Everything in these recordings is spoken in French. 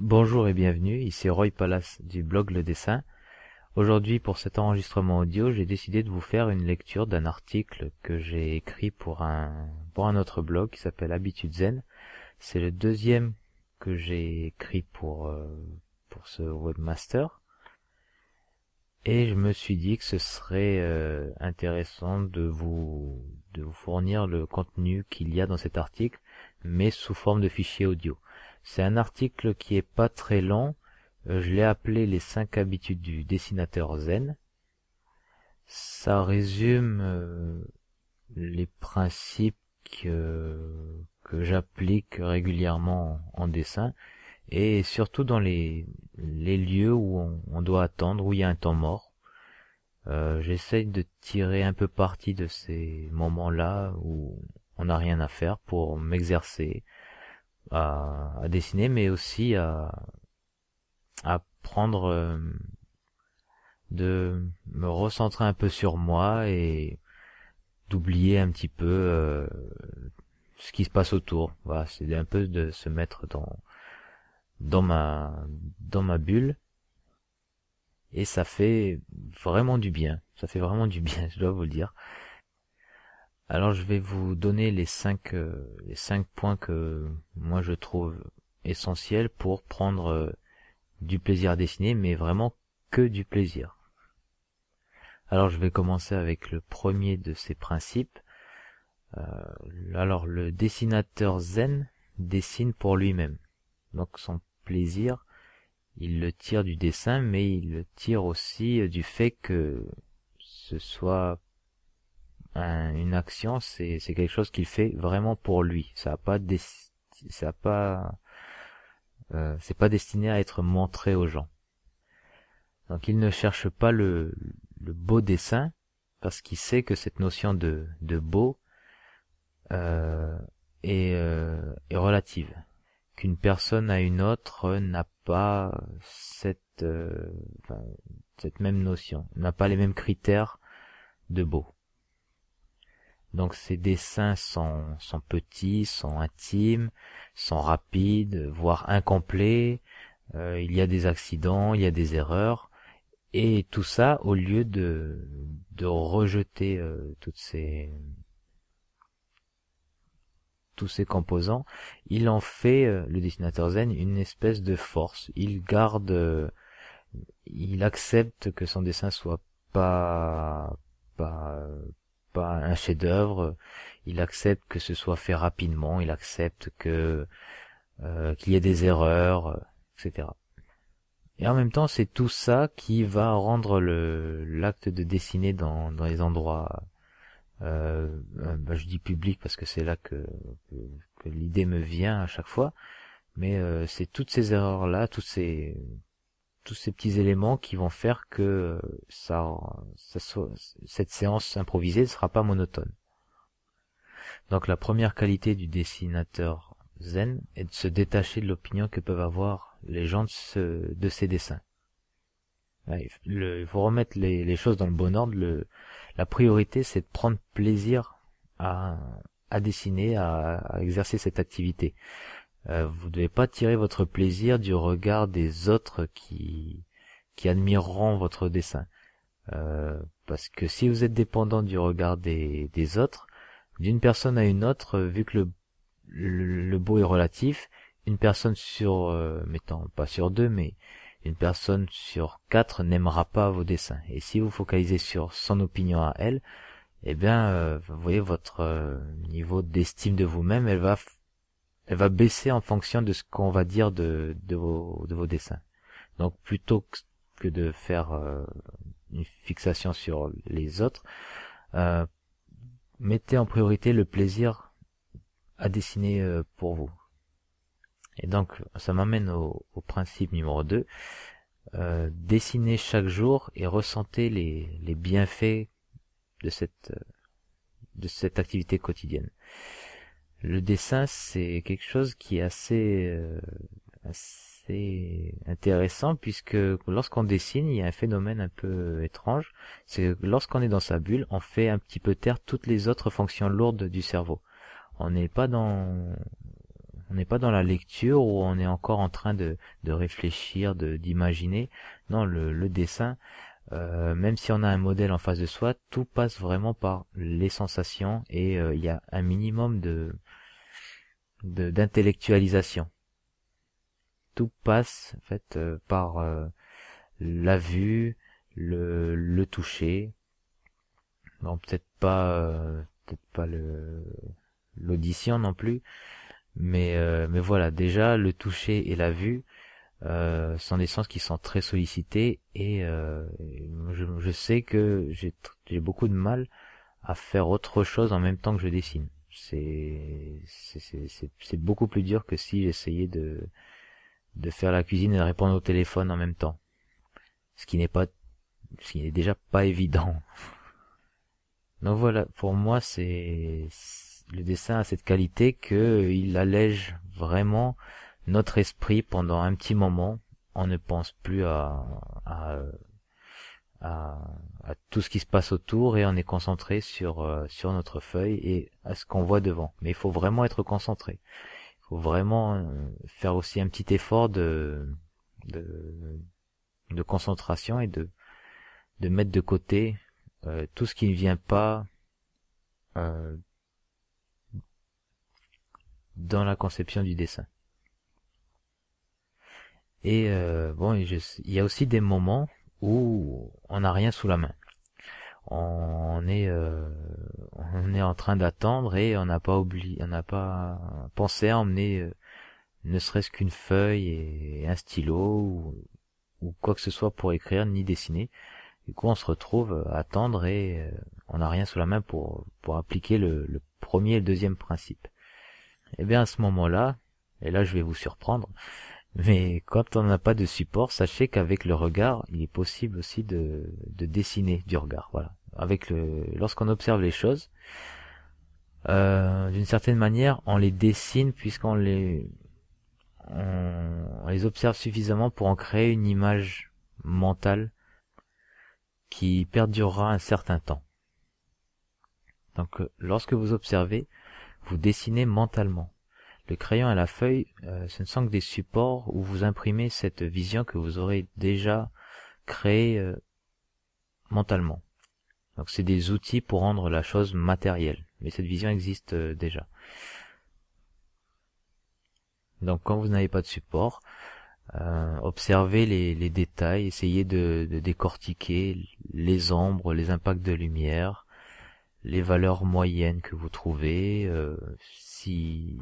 Bonjour et bienvenue, ici Roy Palace du blog Le Dessin. Aujourd'hui pour cet enregistrement audio, j'ai décidé de vous faire une lecture d'un article que j'ai écrit pour un, autre blog qui s'appelle Habitude Zen. C'est le deuxième que j'ai écrit pour, euh, pour ce webmaster. Et je me suis dit que ce serait euh, intéressant de vous fournir le contenu qu'il y a dans cet article, mais sous forme de fichier audio. C'est un article qui est pas très long. Euh, je l'ai appelé les 5 habitudes du dessinateur zen. Ça résume euh, les principes que, que j'applique régulièrement en, dessin et surtout dans les, lieux où on, doit attendre, où il y a un temps mort. Euh, J'essaye de tirer un peu parti de ces moments-là où on n'a rien à faire pour m'exercer, à, dessiner, mais aussi à, à prendre, euh, de me recentrer un peu sur moi et d'oublier un petit peu euh, ce qui se passe autour. Voilà, c'est un peu de se mettre dans dans ma dans ma bulle et ça fait vraiment du bien. Ça fait vraiment du bien, je dois vous le dire. Alors je vais vous donner les cinq euh, les cinq points que moi je trouve essentiels pour prendre euh, du plaisir à dessiner, mais vraiment que du plaisir. Alors je vais commencer avec le premier de ces principes. Euh, alors le dessinateur zen dessine pour lui-même. Donc son plaisir, il le tire du dessin, mais il le tire aussi du fait que ce soit une action, c'est quelque chose qu'il fait vraiment pour lui. Ça a pas ça a pas euh, c'est pas destiné à être montré aux gens. Donc il ne cherche pas le, le beau dessin parce qu'il sait que cette notion de, de beau euh, est, euh, est relative. Qu'une personne à une autre n'a pas cette, euh, cette même notion, n'a pas les mêmes critères de beau. Donc ces dessins sont, sont petits, sont intimes, sont rapides, voire incomplets. Euh, il y a des accidents, il y a des erreurs. Et tout ça, au lieu de, de rejeter euh, toutes ces tous ces composants, il en fait, euh, le dessinateur zen, une espèce de force. Il garde, il accepte que son dessin soit pas pas un chef-d'œuvre. Il accepte que ce soit fait rapidement. Il accepte que euh, qu'il y ait des erreurs, etc. Et en même temps, c'est tout ça qui va rendre le l'acte de dessiner dans, les endroits, euh, euh bah, je dis public parce que c'est là que, l'idée me vient à chaque fois, mais euh, c'est toutes ces erreurs-là, tous ces tous ces petits éléments qui vont faire que euh, ça, cette séance improvisée ne sera pas monotone. Donc la première qualité du dessinateur zen est de se détacher de l'opinion que peuvent avoir les gens de, ce, de ces dessins. il faut remettre les, choses dans le bon ordre. Le, la priorité, c'est de prendre plaisir à, à dessiner, à exercer cette activité. Euh, vous ne devez pas tirer votre plaisir du regard des autres qui, qui admireront votre dessin. Euh, parce que si vous êtes dépendant du regard des, des autres, d'une personne à une autre, vu que le, le, beau est relatif, une personne sur, euh, mettons pas sur deux, mais une personne sur quatre n'aimera pas vos dessins. Et si vous focalisez sur son opinion à elle, eh bien, vous voyez votre niveau d'estime de vous-même, elle va elle va baisser en fonction de ce qu'on va dire de, vos, de vos dessins. Donc plutôt que de faire euh, une fixation sur les autres, euh, mettez en priorité le plaisir à dessiner euh, pour vous. Et donc ça m'amène au, principe numéro 2. Euh, dessinez chaque jour et ressentez les, bienfaits de cette activité quotidienne le dessin c'est quelque chose qui est assez euh, assez intéressant puisque lorsqu'on dessine il y a un phénomène un peu étrange c'est que lorsqu'on est dans sa bulle on fait un petit peu taire toutes les autres fonctions lourdes du cerveau on n'est pas dans on n'est pas dans la lecture où on est encore en train de, de réfléchir, de d'imaginer. Non, le, le dessin, euh, même si on a un modèle en face de soi, tout passe vraiment par les sensations et euh, il y a un minimum de d'intellectualisation. Tout passe en fait euh, par la vue, le, le toucher. Bon, peut-être pas peut-être pas le l'audition non plus, mais mais voilà, déjà le toucher et la vue euh, sont des sens qui sont très sollicités et euh, je, je, sais que j'ai beaucoup de mal à faire autre chose en même temps que je dessine. C'est c'est beaucoup plus dur que si j'essayais de de faire la cuisine et de répondre au téléphone en même temps. Ce qui n'est pas ce qui n'est déjà pas évident. Donc voilà, pour moi c'est le dessin a cette qualité que il allège vraiment notre esprit pendant un petit moment, on ne pense plus à, à, à, tout ce qui se passe autour et on est concentré sur, euh, sur notre feuille et à ce qu'on voit devant. Mais il faut vraiment être concentré. Il faut vraiment euh, faire aussi un petit effort de, de, de concentration et de, de mettre de côté euh, tout ce qui ne vient pas dans la conception du dessin. Et euh, bon, il y a aussi des moments où on n'a rien sous la main. On est euh, on est en train d'attendre et on n'a pas oublié, on n'a pas pensé à emmener euh, ne serait-ce qu'une feuille et un stylo ou, quoi que ce soit pour écrire ni dessiner. Du coup, on se retrouve à attendre et on n'a rien sous la main pour pour appliquer le, le premier et le deuxième principe. Et eh bien à ce moment-là, et là je vais vous surprendre, mais quand on n'a pas de support, sachez qu'avec le regard, il est possible aussi de, de dessiner du regard. Voilà. Lorsqu'on observe les choses, euh, d'une certaine manière, on les dessine puisqu'on les, on, les observe suffisamment pour en créer une image mentale qui perdurera un certain temps. Donc, lorsque vous observez, vous dessinez mentalement. Le crayon et la feuille, euh, ce ne sont que des supports où vous imprimez cette vision que vous aurez déjà créée euh, mentalement. Donc c'est des outils pour rendre la chose matérielle, mais cette vision existe euh, déjà. Donc quand vous n'avez pas de support, observez les, détails, essayez de, de, décortiquer les ombres, les impacts de lumière, les valeurs moyennes que vous trouvez, si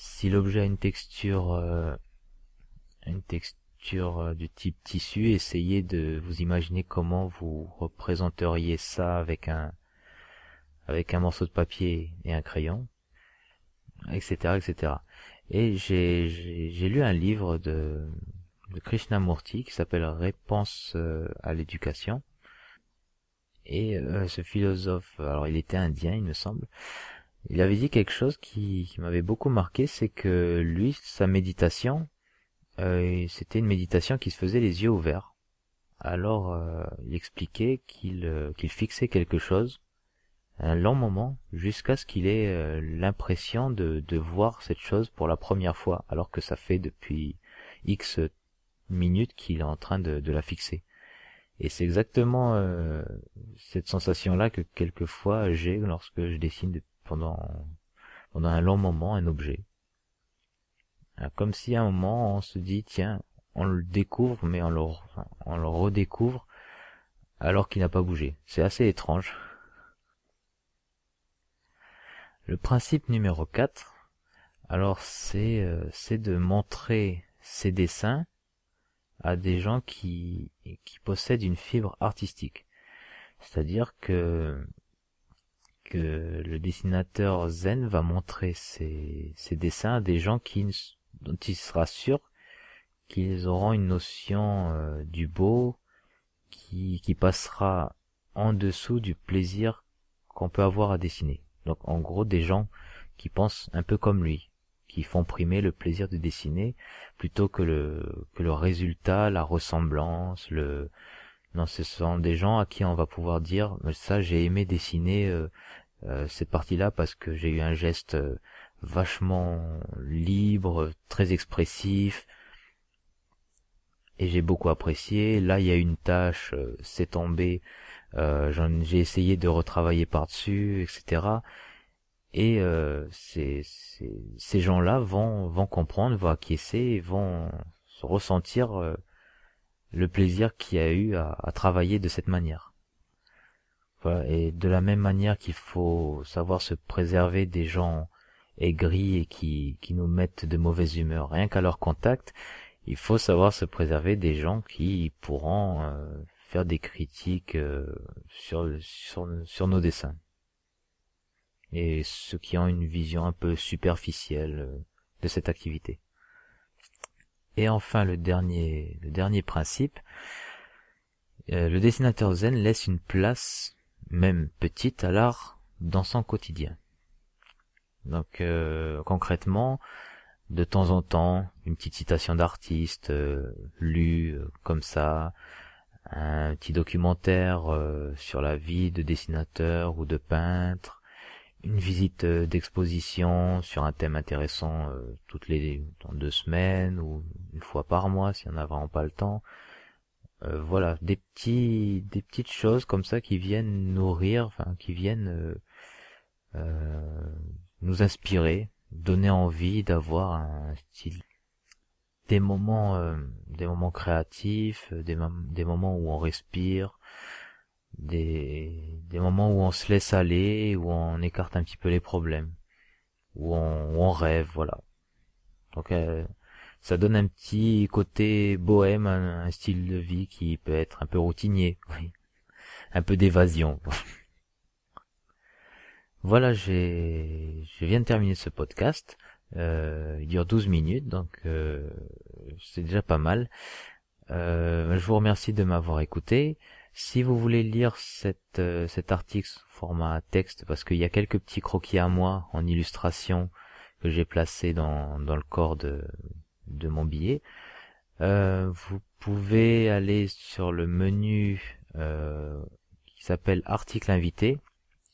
si l'objet a une texture euh, une texture euh, du type tissu, essayez de vous imaginer comment vous représenteriez ça avec un avec un morceau de papier et un crayon, etc., etc. Et j'ai j'ai lu un livre de de Krishnamurti qui s'appelle Réponse euh, à l'éducation. Et ce philosophe, alors il était indien, il me semble, il avait dit quelque chose qui, m'avait beaucoup marqué, c'est que lui, sa méditation, euh, c'était une méditation qui se faisait les yeux ouverts. Alors, euh, il expliquait qu'il euh, qu'il fixait quelque chose un long moment jusqu'à ce qu'il ait l'impression de, de voir cette chose pour la première fois, alors que ça fait depuis X minutes qu'il est en train de, de la fixer. Et c'est exactement cette sensation-là que quelquefois j'ai lorsque je dessine pendant, un long moment un objet. Euh, comme si à un moment on se dit tiens, on le découvre mais on le, on le redécouvre alors qu'il n'a pas bougé. C'est assez étrange. Le principe numéro 4, alors c'est euh, c'est de montrer ces dessins à des gens qui qui possèdent une fibre artistique. C'est-à-dire que que le dessinateur zen va montrer ses, dessins à des gens qui, dont il sera sûr qu'ils auront une notion euh, du beau qui, qui passera en dessous du plaisir qu'on peut avoir à dessiner. Donc en gros des gens qui pensent un peu comme lui, qui font primer le plaisir de dessiner plutôt que le que le résultat, la ressemblance, le ce sont des gens à qui on va pouvoir dire ça j'ai aimé dessiner euh, cette partie-là parce que j'ai eu un geste vachement libre, très expressif, et j'ai beaucoup apprécié. Là, il y a une tâche, c'est tombé, j'ai essayé de retravailler par-dessus, etc. Et ces, ces gens-là vont, vont comprendre, vont acquiescer, et vont ressentir le plaisir qu'il y a eu à, travailler de cette manière. et de la même manière qu'il faut savoir se préserver des gens aigris et qui, qui nous mettent de mauvaise humeur rien qu'à leur contact, il faut savoir se préserver des gens qui pourront euh, faire des critiques euh, sur, sur, sur nos dessins. Et ceux qui ont une vision un peu superficielle euh, de cette activité. Et enfin, le dernier, le dernier principe, euh, le dessinateur zen laisse une place, même petite, à l'art dans son quotidien. Donc euh, concrètement, de temps en temps, une petite citation d'artiste euh, lue comme ça, un petit documentaire sur la vie de dessinateur ou de peintre, une visite euh, d'exposition sur un thème intéressant euh, toutes les dans deux semaines ou une fois par mois si on n'a vraiment pas le temps. Euh, voilà, des petits des petites choses comme ça qui viennent nourrir, enfin qui viennent nous inspirer, donner envie d'avoir un style des moments des moments créatifs, des, des moments où on respire, des, des moments où on se laisse aller, où on écarte un petit peu les problèmes, où on, rêve, voilà. Donc euh, ça donne un petit côté bohème, un, style de vie qui peut être un peu routinier, oui. un peu d'évasion. voilà, j'ai, je viens de terminer ce podcast. Euh, il dure 12 minutes, donc euh, c'est déjà pas mal. Je vous remercie de m'avoir écouté. Si vous voulez lire euh, cet article sous format texte, parce qu'il y a quelques petits croquis à moi en illustration que j'ai placé dans, dans le corps de, de mon billet, euh, vous pouvez aller sur le menu euh, qui s'appelle article invité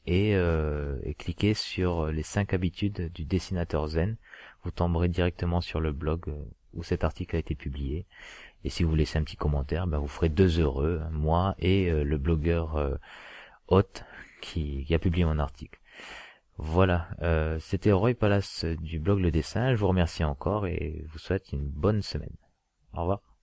et, et cliquer sur les cinq habitudes du dessinateur zen. Vous tomberez directement sur le blog où cet article a été publié et si vous laissez un petit commentaire, ben vous ferez deux heureux, moi et euh, le blogueur euh, qui, qui, a publié mon article. Voilà, euh, c'était Roy Palace du blog Le Dessin. Je vous remercie encore et vous souhaite une bonne semaine. Au revoir.